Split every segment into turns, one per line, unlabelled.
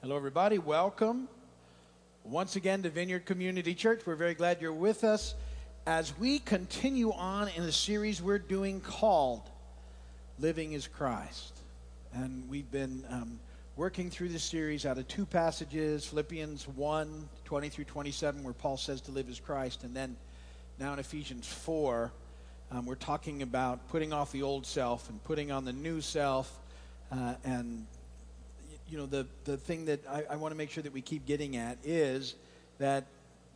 Hello, everybody. Welcome once again to Vineyard Community Church. We're very glad you're with us as we continue on in a series we're doing called Living is Christ. And we've been um, working through this series out of two passages Philippians 1 20 through 27, where Paul says to live as Christ, and then now in Ephesians 4. Um, we're talking about putting off the old self and putting on the new self, uh, and you know, the, the thing that I, I want to make sure that we keep getting at is that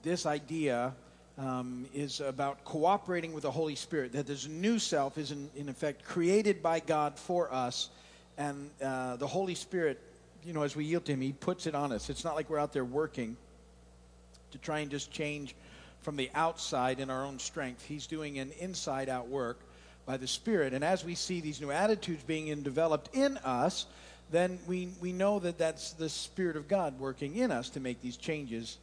this idea um, is about cooperating with the Holy Spirit, that this new self is, in, in effect, created by God for us, and uh, the Holy Spirit, you know, as we yield to Him, He puts it on us. It's not like we're out there working to try and just change from the outside in our own strength. He's doing an inside out work by the Spirit. And as we see these new attitudes being developed in us, then we, we know that that's the Spirit of God working in us to make these changes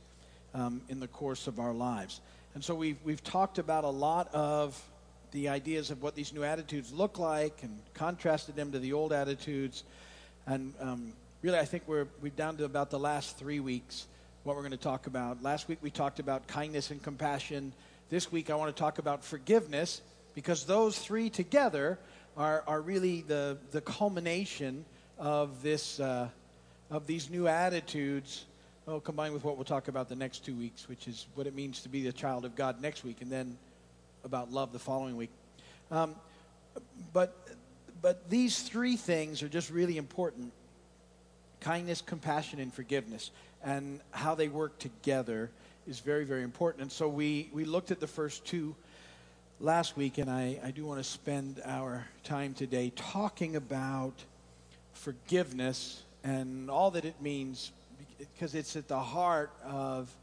um, in the course of our lives. And so we've, we've talked about a lot of the ideas of what these new attitudes look like and contrasted them to the old attitudes. And um, really, I think we're, we're down to about the last three weeks what we're going to talk about. Last week, we talked about kindness and compassion. This week, I want to talk about forgiveness because those three together are, are really the, the culmination of this uh, of these new attitudes well, combined with what we'll talk about the next two weeks, which is what it means to be the child of God next week, and then about love the following week. Um, but but these three things are just really important: kindness, compassion, and forgiveness, and how they work together is very very important. And so we we looked at the first two last week, and I, I do want to spend our time today talking about forgiveness and all that it means because it's at the heart of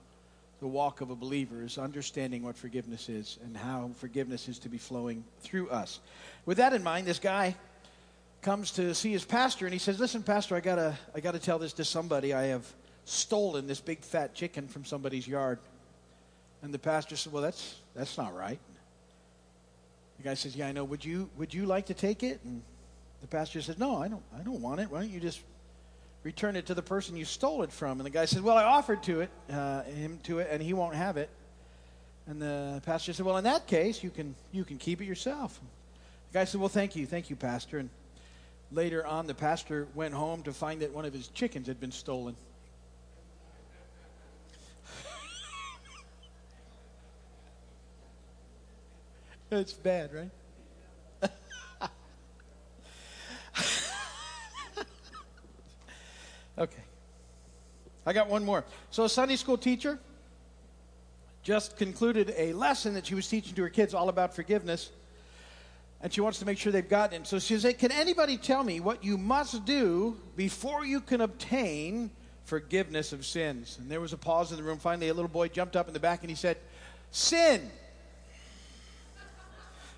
the walk of a believer is understanding what forgiveness is and how forgiveness is to be flowing through us. With that in mind, this guy comes to see his pastor and he says, "Listen, pastor, I got to I got to tell this to somebody. I have stolen this big fat chicken from somebody's yard." And the pastor said, "Well, that's that's not right." The guy says, "Yeah, I know. Would you would you like to take it?" And the pastor said, No, I don't, I don't want it. Why don't you just return it to the person you stole it from? And the guy said, Well, I offered to it, uh, him to it, and he won't have it. And the pastor said, Well, in that case, you can, you can keep it yourself. The guy said, Well, thank you, thank you, Pastor. And later on, the pastor went home to find that one of his chickens had been stolen. It's bad, right? Okay. I got one more. So, a Sunday school teacher just concluded a lesson that she was teaching to her kids all about forgiveness. And she wants to make sure they've gotten it. So she says, Can anybody tell me what you must do before you can obtain forgiveness of sins? And there was a pause in the room. Finally, a little boy jumped up in the back and he said, Sin.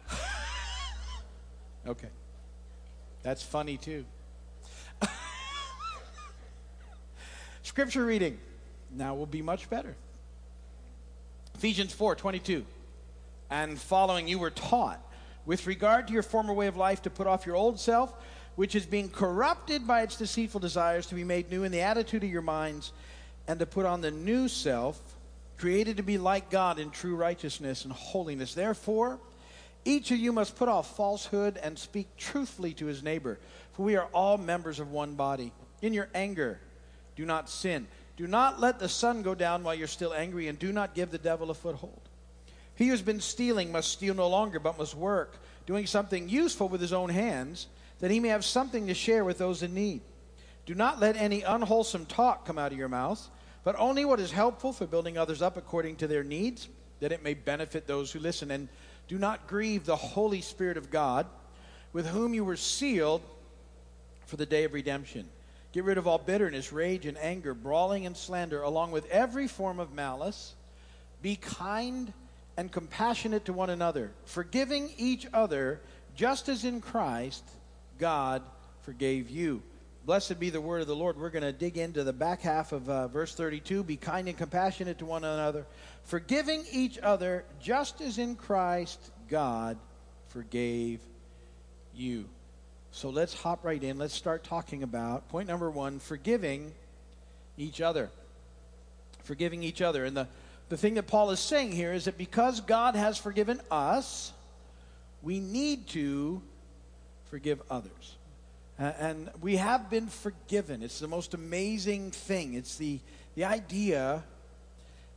okay. That's funny too. Scripture reading now will be much better. Ephesians 4 22. And following, you were taught with regard to your former way of life to put off your old self, which is being corrupted by its deceitful desires, to be made new in the attitude of your minds, and to put on the new self, created to be like God in true righteousness and holiness. Therefore, each of you must put off falsehood and speak truthfully to his neighbor, for we are all members of one body. In your anger, do not sin. Do not let the sun go down while you're still angry, and do not give the devil a foothold. He who's been stealing must steal no longer, but must work, doing something useful with his own hands, that he may have something to share with those in need. Do not let any unwholesome talk come out of your mouth, but only what is helpful for building others up according to their needs, that it may benefit those who listen. And do not grieve the Holy Spirit of God, with whom you were sealed for the day of redemption. Get rid of all bitterness, rage, and anger, brawling and slander, along with every form of malice. Be kind and compassionate to one another, forgiving each other, just as in Christ God forgave you. Blessed be the word of the Lord. We're going to dig into the back half of uh, verse 32. Be kind and compassionate to one another, forgiving each other, just as in Christ God forgave you. So let's hop right in. Let's start talking about point number one forgiving each other. Forgiving each other. And the, the thing that Paul is saying here is that because God has forgiven us, we need to forgive others. And we have been forgiven. It's the most amazing thing. It's the, the idea,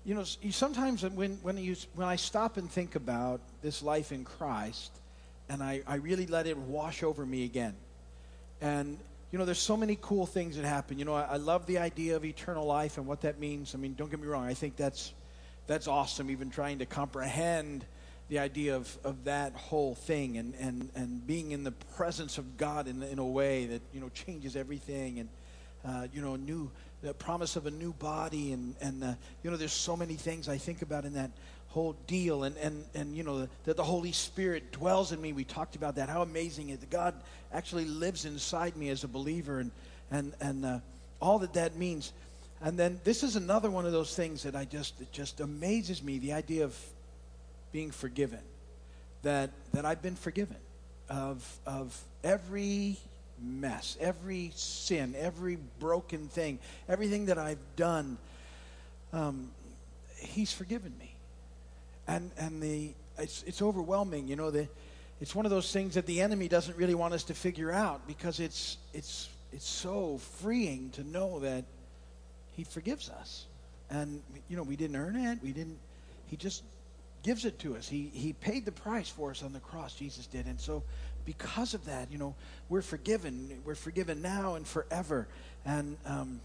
you know, sometimes when, when, you, when I stop and think about this life in Christ, and I, I really let it wash over me again. And, you know, there's so many cool things that happen. You know, I, I love the idea of eternal life and what that means. I mean, don't get me wrong, I think that's, that's awesome, even trying to comprehend the idea of, of that whole thing and, and, and being in the presence of God in, in a way that, you know, changes everything and, uh, you know, new, the promise of a new body and, and uh, you know, there's so many things I think about in that whole deal and, and, and you know, that the Holy Spirit dwells in me. We talked about that, how amazing it is. God actually lives inside me as a believer and, and, and uh, all that that means. And then this is another one of those things that I just, it just amazes me, the idea of being forgiven, that, that I've been forgiven of, of every mess, every sin, every broken thing, everything that I've done. Um, he's forgiven me. And, and the, it's, it's overwhelming. You know, the, it's one of those things that the enemy doesn't really want us to figure out because it's, it's, it's so freeing to know that he forgives us. And, you know, we didn't earn it. We didn't, he just gives it to us. He, he paid the price for us on the cross, Jesus did. And so, because of that, you know, we're forgiven. We're forgiven now and forever. And um,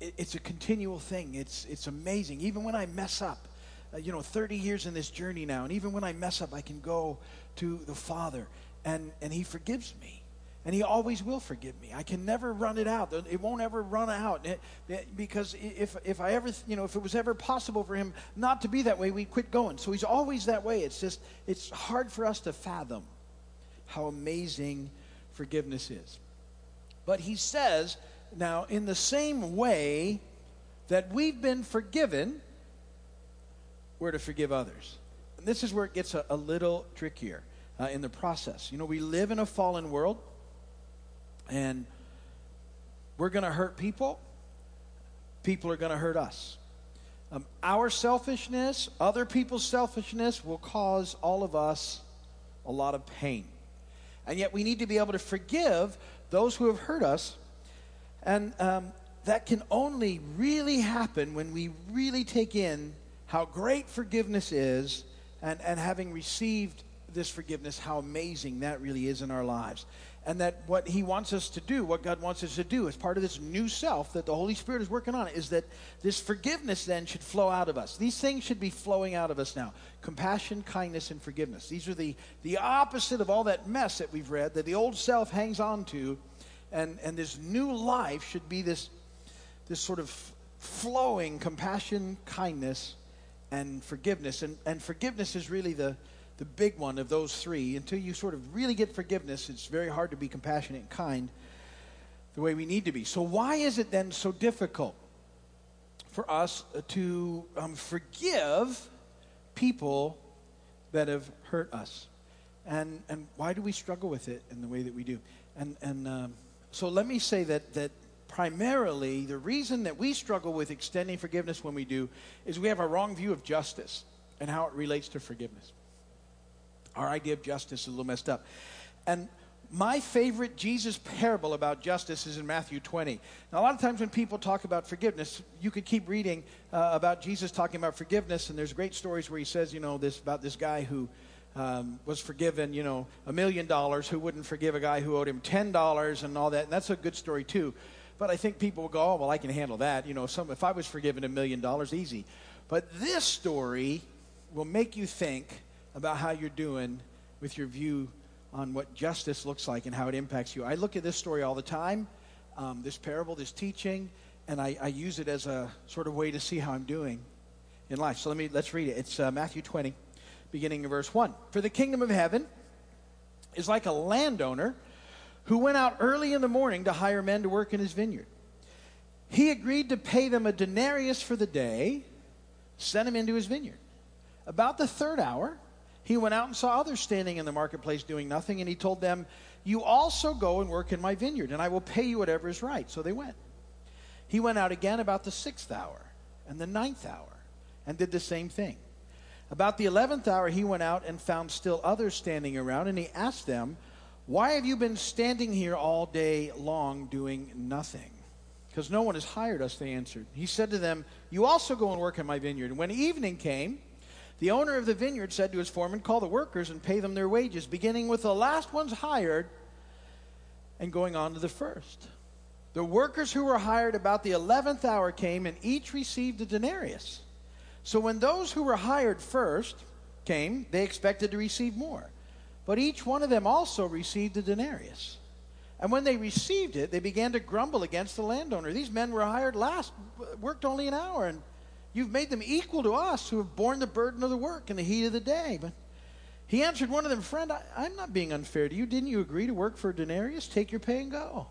it, it's a continual thing. It's, it's amazing. Even when I mess up, uh, you know, 30 years in this journey now, and even when I mess up, I can go to the Father, and, and He forgives me and he always will forgive me. I can never run it out. It won't ever run out it, it, because if if I ever you know if it was ever possible for him not to be that way, we'd quit going. So he's always that way. It's just it's hard for us to fathom how amazing forgiveness is. But he says now in the same way that we've been forgiven, we're to forgive others. And this is where it gets a, a little trickier. Uh, in the process. You know, we live in a fallen world. And we're going to hurt people, people are going to hurt us. Um, our selfishness, other people's selfishness, will cause all of us a lot of pain. And yet we need to be able to forgive those who have hurt us. And um, that can only really happen when we really take in how great forgiveness is and, and having received this forgiveness, how amazing that really is in our lives and that what he wants us to do, what God wants us to do as part of this new self that the Holy Spirit is working on, is that this forgiveness then should flow out of us. These things should be flowing out of us now compassion, kindness, and forgiveness. These are the, the opposite of all that mess that we've read that the old self hangs on to. And, and this new life should be this, this sort of flowing compassion, kindness, and forgiveness. And, and forgiveness is really the the big one of those three. Until you sort of really get forgiveness, it's very hard to be compassionate and kind the way we need to be. So, why is it then so difficult for us to um, forgive people that have hurt us? And, and why do we struggle with it in the way that we do? And, and um, so, let me say that, that primarily the reason that we struggle with extending forgiveness when we do is we have a wrong view of justice and how it relates to forgiveness. Our idea of justice is a little messed up. And my favorite Jesus parable about justice is in Matthew 20. Now, a lot of times when people talk about forgiveness, you could keep reading uh, about Jesus talking about forgiveness, and there's great stories where he says, you know, this about this guy who um, was forgiven, you know, a million dollars, who wouldn't forgive a guy who owed him ten dollars, and all that. And that's a good story too. But I think people will go, oh, well, I can handle that. You know, some, if I was forgiven a million dollars, easy. But this story will make you think about how you're doing with your view on what justice looks like and how it impacts you. I look at this story all the time, um, this parable, this teaching, and I, I, use it as a sort of way to see how I'm doing in life. So let me let's read it. It's uh, Matthew 20, beginning in verse 1. For the kingdom of heaven is like a landowner who went out early in the morning to hire men to work in his vineyard. He agreed to pay them a denarius for the day, sent them into his vineyard. About the third hour, he went out and saw others standing in the marketplace doing nothing, and he told them, You also go and work in my vineyard, and I will pay you whatever is right. So they went. He went out again about the sixth hour and the ninth hour and did the same thing. About the eleventh hour, he went out and found still others standing around, and he asked them, Why have you been standing here all day long doing nothing? Because no one has hired us, they answered. He said to them, You also go and work in my vineyard. And when evening came, the owner of the vineyard said to his foreman, Call the workers and pay them their wages, beginning with the last ones hired and going on to the first. The workers who were hired about the eleventh hour came, and each received a denarius. So when those who were hired first came, they expected to receive more. But each one of them also received a denarius. And when they received it, they began to grumble against the landowner. These men were hired last, worked only an hour, and you've made them equal to us who have borne the burden of the work in the heat of the day. But he answered one of them, Friend, I, am not being unfair to you. Didn't you agree to work for a denarius? Take your pay and go.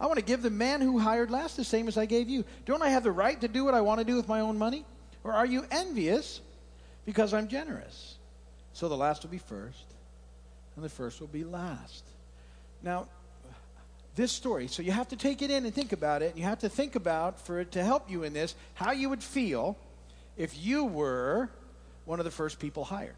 I want to give the man who hired last the same as I gave you. Don't I have the right to do what I want to do with my own money? Or are you envious because I'm generous? So the last will be first, and the first will be last. Now, this story, so you have to take it in and think about it. And you have to think about, for it to help you in this, how you would feel if you were one of the first people hired.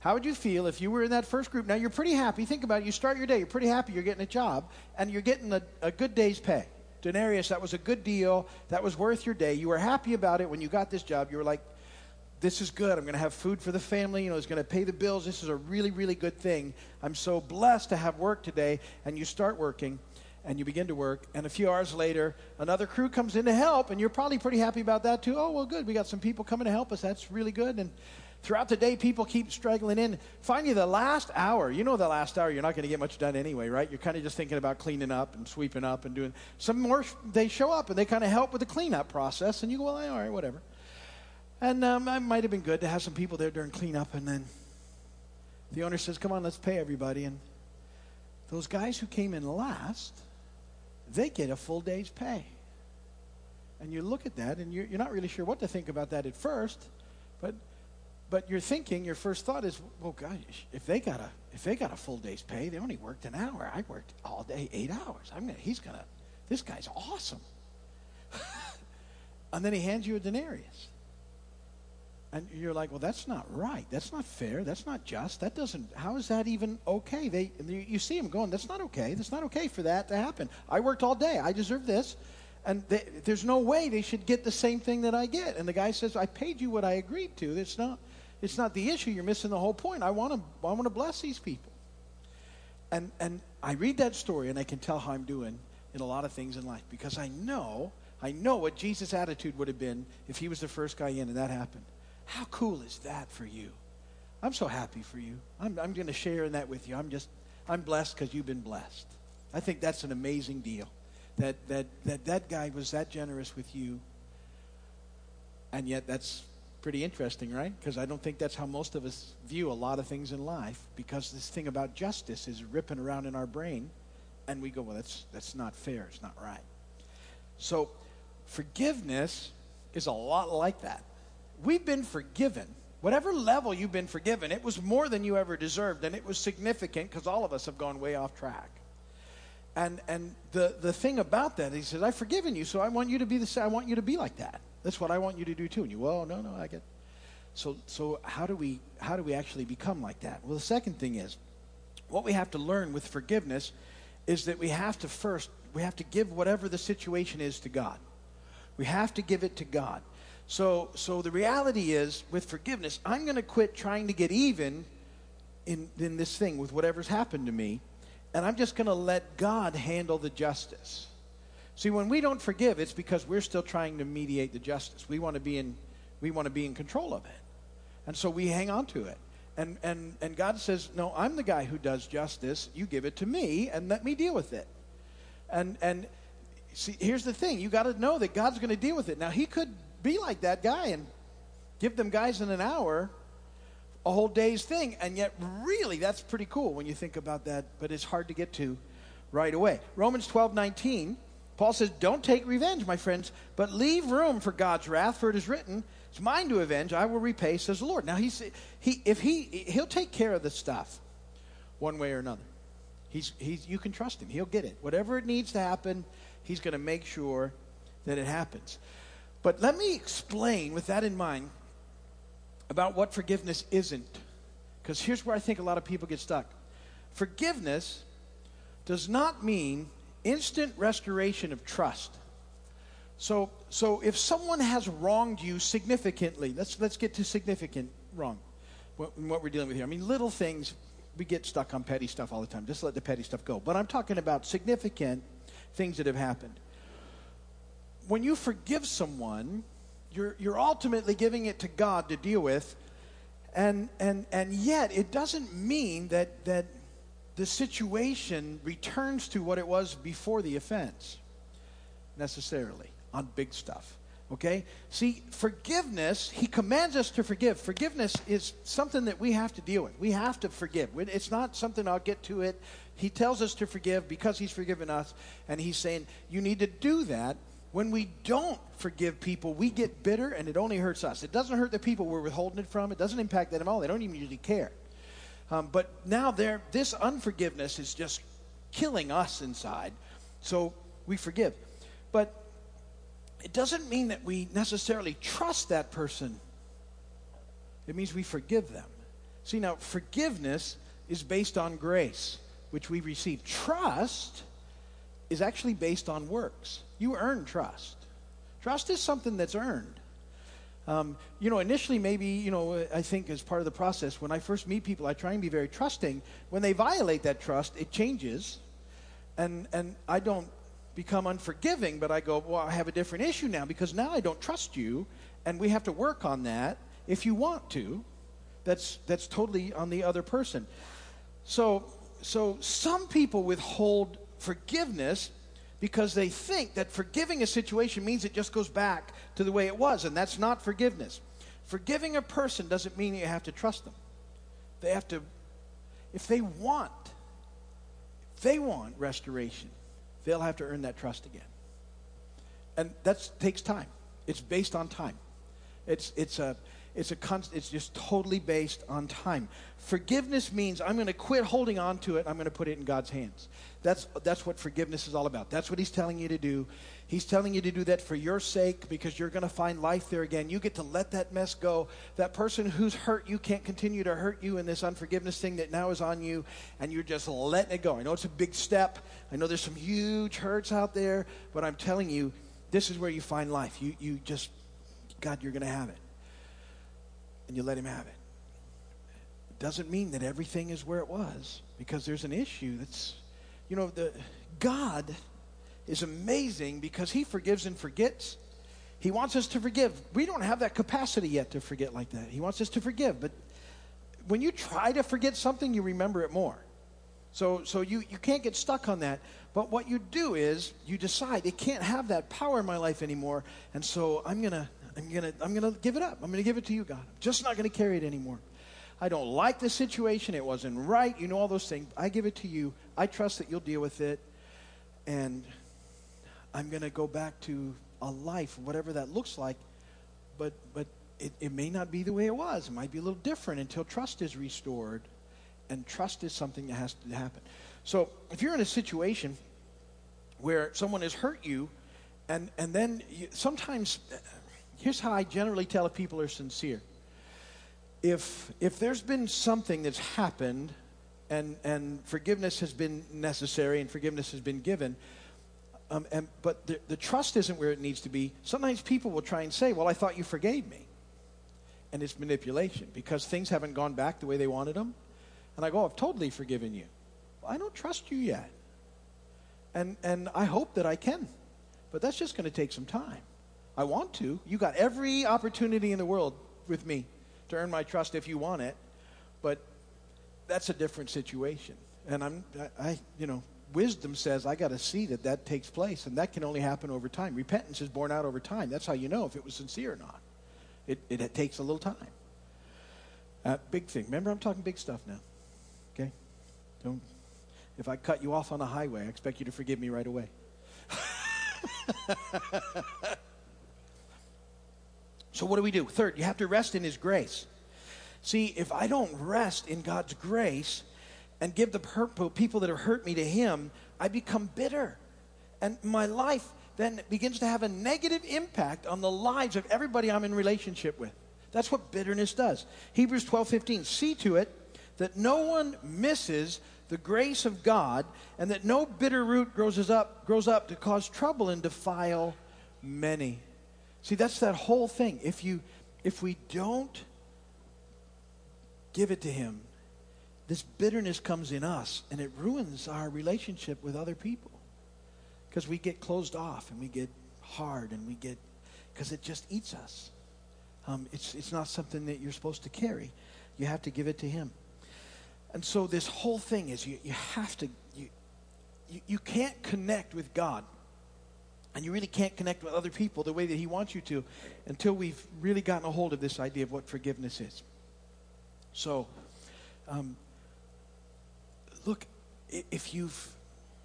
How would you feel if you were in that first group? Now, you're pretty happy. Think about it. You start your day, you're pretty happy you're getting a job, and you're getting a, a good day's pay denarius, that was a good deal. That was worth your day. You were happy about it when you got this job. You were like, this is good. I'm going to have food for the family. You know, it's going to pay the bills. This is a really, really good thing. I'm so blessed to have work today. And you start working and you begin to work. And a few hours later, another crew comes in to help. And you're probably pretty happy about that too. Oh, well, good. We got some people coming to help us. That's really good. And Throughout the day, people keep straggling in. Finally, the last hour, you know, the last hour, you're not going to get much done anyway, right? You're kind of just thinking about cleaning up and sweeping up and doing. Some more, they show up and they kind of help with the cleanup process, and you go, well, all right, whatever. And um, it might have been good to have some people there during cleanup, and then the owner says, come on, let's pay everybody. And those guys who came in last, they get a full day's pay. And you look at that, and you're, you're not really sure what to think about that at first, but but you're thinking, your first thought is, well, gosh, if they got a if they got a full day's pay, they only worked an hour. I worked all day, eight hours. I'm gonna, he's gonna, this guy's awesome. and then he hands you a denarius. And you're like, well, that's not right. That's not fair. That's not just. That doesn't, how is that even okay? They, you see them going, that's not okay. That's not okay for that to happen. I worked all day. I deserve this. And they, there's no way they should get the same thing that I get. And the guy says, I paid you what I agreed to. It's not, it's not the issue. You're missing the whole point. I want to, I want to bless these people. And, and I read that story and I can tell how I'm doing in a lot of things in life because I know, I know what Jesus' attitude would have been if he was the first guy in and that happened. How cool is that for you? I'm so happy for you. I'm, I'm going to share in that with you. I'm just, I'm blessed because you've been blessed. I think that's an amazing deal. That, that, that that guy was that generous with you. And yet that's pretty interesting, right? Because I don't think that's how most of us view a lot of things in life because this thing about justice is ripping around in our brain and we go, well, that's, that's not fair. It's not right. So forgiveness is a lot like that. We've been forgiven. Whatever level you've been forgiven, it was more than you ever deserved, and it was significant because all of us have gone way off track. And and the, the thing about that, he says, I've forgiven you, so I want you to be the I want you to be like that. That's what I want you to do too. And you, well, no, no, I get. So, so how do we how do we actually become like that? Well, the second thing is, what we have to learn with forgiveness is that we have to first we have to give whatever the situation is to God. We have to give it to God. So, so the reality is with forgiveness, I'm going to quit trying to get even in in this thing with whatever's happened to me, and I'm just going to let God handle the justice. See, when we don't forgive, it's because we're still trying to mediate the justice. We want to be in, we want to be in control of it. And so we hang on to it. And, and, and God says, No, I'm the guy who does justice. You give it to me and let me deal with it. And, and see, here's the thing you got to know that God's going to deal with it. Now, He could be like that guy and give them guys in an hour a whole day's thing. And yet, really, that's pretty cool when you think about that, but it's hard to get to right away. Romans 12 19 Paul says, Don't take revenge, my friends, but leave room for God's wrath, for it is written, It's mine to avenge, I will repay, says the Lord. Now, he's, he, if he, he'll take care of the stuff one way or another. He's, he's, you can trust him. He'll get it. Whatever it needs to happen, he's going to make sure that it happens. But let me explain, with that in mind, about what forgiveness isn't. Because here's where I think a lot of people get stuck. Forgiveness does not mean instant restoration of trust. So, so if someone has wronged you significantly, let's, let's get to significant wrong, what, what we're dealing with here. I mean, little things, we get stuck on petty stuff all the time. Just let the petty stuff go. But I'm talking about significant things that have happened. When you forgive someone, you're, you're ultimately giving it to God to deal with. And, and, and yet, it doesn't mean that, that the situation returns to what it was before the offense necessarily on big stuff. Okay? See, forgiveness, he commands us to forgive. Forgiveness is something that we have to deal with. We have to forgive. It's not something I'll get to it. He tells us to forgive because he's forgiven us. And he's saying, you need to do that. When we don't forgive people, we get bitter and it only hurts us. It doesn't hurt the people we're withholding it from. It doesn't impact them at all. They don't even usually care. Um, but now this unforgiveness is just killing us inside. So we forgive. But it doesn't mean that we necessarily trust that person. It means we forgive them. See, now, forgiveness is based on grace, which we receive. Trust is actually based on works. You earn trust. Trust is something that's earned. Um, you know, initially, maybe, you know, I think as part of the process, when I first meet people, I try and be very trusting. When they violate that trust, it changes. And, and I don't become unforgiving, but I go, well, I have a different issue now because now I don't trust you, and we have to work on that if you want to. That's, that's totally on the other person. So, so some people withhold forgiveness because they think that forgiving a situation means it just goes back to the way it was, and that's not forgiveness. Forgiving a person doesn't mean you have to trust them. They have to, if they want, if they want restoration, they'll have to earn that trust again. And that takes time. It's based on time. It's, it's, a, it's, a const, it's just totally based on time. Forgiveness means I'm going to quit holding on to it. I'm going to put it in God's hands. That's, that's what forgiveness is all about. That's what He's telling you to do. He's telling you to do that for your sake because you're going to find life there again. You get to let that mess go. That person who's hurt you can't continue to hurt you in this unforgiveness thing that now is on you, and you're just letting it go. I know it's a big step. I know there's some huge hurts out there, but I'm telling you, this is where you find life. You, you just, God, you're going to have it. And you let Him have it. It doesn't mean that everything is where it was because there's an issue that's, you know, the God is amazing because he forgives and forgets. He wants us to forgive. We don't have that capacity yet to forget like that. He wants us to forgive. But when you try to forget something, you remember it more. So, so you, you can't get stuck on that. But what you do is you decide it can't have that power in my life anymore. And so I'm gonna I'm gonna I'm gonna give it up. I'm gonna give it to you, God. I'm just not gonna carry it anymore. I don't like the situation. It wasn't right. You know all those things. I give it to you. I trust that you'll deal with it. And I'm going to go back to a life, whatever that looks like, but, but it, it may not be the way it was. It might be a little different until trust is restored, and trust is something that has to happen. So if you're in a situation where someone has hurt you, and, and then you, sometimes, here's how I generally tell if people are sincere. If, if there's been something that's happened and, and forgiveness has been necessary and forgiveness has been given, um, and, but the, the trust isn't where it needs to be. Sometimes people will try and say, Well, I thought you forgave me. And it's manipulation because things haven't gone back the way they wanted them. And I go, I've totally forgiven you. Well, I don't trust you yet. And, and I hope that I can. But that's just going to take some time. I want to. You got every opportunity in the world with me to earn my trust if you want it. But that's a different situation. And I'm, I, you know, wisdom says, I got to see that that takes place, and that can only happen over time. Repentance is born out over time. That's how you know if it was sincere or not. It, it, it takes a little time. Uh, big thing. Remember, I'm talking big stuff now. Okay? Don't. If I cut you off on the highway, I expect you to forgive me right away. so, what do we do? Third, you have to rest in His grace. See, if I don't rest in God's grace, and give the people that have hurt me to him, I become bitter. And my life then begins to have a negative impact on the lives of everybody I'm in relationship with. That's what bitterness does. Hebrews 12 15. See to it that no one misses the grace of God and that no bitter root grows up, grows up to cause trouble and defile many. See, that's that whole thing. If, you, if we don't give it to Him, this bitterness comes in us and it ruins our relationship with other people. Because we get closed off and we get hard and we get because it just eats us. Um, it's, it's not something that you're supposed to carry. You have to give it to him. And so this whole thing is you, you have to you, you, you can't connect with god and you really can't connect with other people the way that he wants you to until we've really gotten a hold of this idea of what forgiveness is so um, look, if you've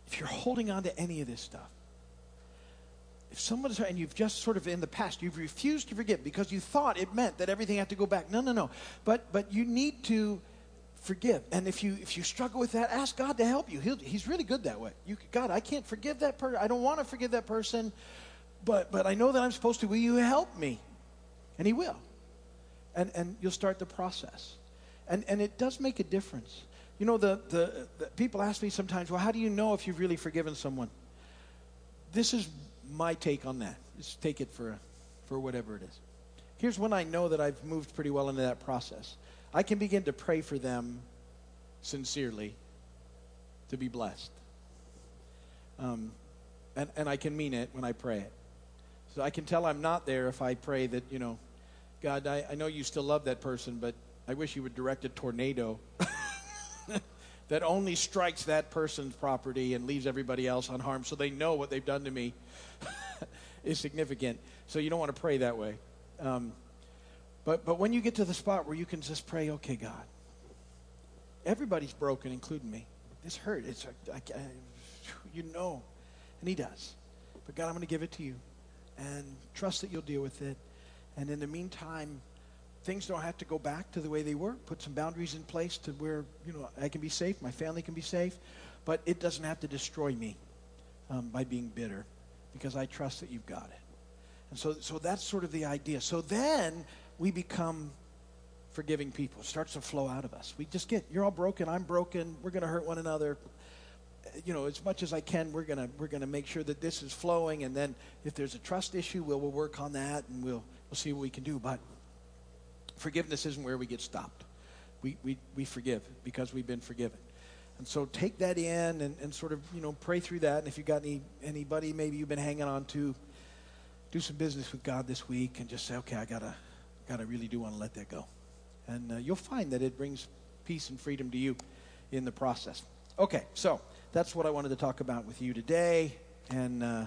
if you're holding on to any of this stuff, if someone's and you've just sort of in the past you've refused to forgive because you thought it meant that everything had to go back. No, no, no. But but you need to forgive. And if you if you struggle with that, ask God to help you. He'll, he's really good that way. You God, I can't forgive that person. I don't want to forgive that person, but but I know that I'm supposed to. Will you help me? And He will. And and you'll start the process. And and it does make a difference. You know, the, the, the, people ask me sometimes, well, how do you know if you've really forgiven someone? This is my take on that. Just take it for, for whatever it is. Here's when I know that I've moved pretty well into that process. I can begin to pray for them sincerely to be blessed. Um, and, and I can mean it when I pray it. So I can tell I'm not there if I pray that, you know, God, I, I know you still love that person, but I wish you would direct a tornado that only strikes that person's property and leaves everybody else unharmed so they know what they've done to me is significant. So you don't want to pray that way. Um, but, but when you get to the spot where you can just pray, okay, God, everybody's broken, including me. This hurt. It's, I, I, you know. And he does. But God, I'm going to give it to you and trust that you'll deal with it. And in the meantime, things don't have to go back to the way they were. Put some boundaries in place to where you know I can be safe, my family can be safe, but it doesn't have to destroy me um, by being bitter, because I trust that you've got it. And so, so that's sort of the idea. So then we become forgiving people. It starts to flow out of us. We just get you're all broken, I'm broken. We're going to hurt one another. Uh, you know, as much as I can, we're gonna we're gonna make sure that this is flowing, and then if there's a trust issue, we'll we'll work on that, and we'll we'll see what we can do. But forgiveness isn't where we get stopped. We, we, we forgive because we've been forgiven. And so take that in and, and sort of, you know, pray through that. And if you've got any, anybody maybe you've been hanging on to, do some business with God this week and just say, okay, I gotta, gotta really do want to let that go. And uh, you'll find that it brings peace and freedom to you in the process. Okay, so that's what I wanted to talk about with you today. And, uh,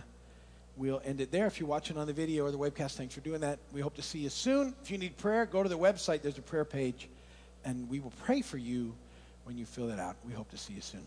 we'll end it there. If you're watching on the video or the webcast, thanks for doing that. We hope to see you soon. If you need prayer, go to the website. There's a prayer page, and we will pray for you when you fill it out. We hope to see you soon.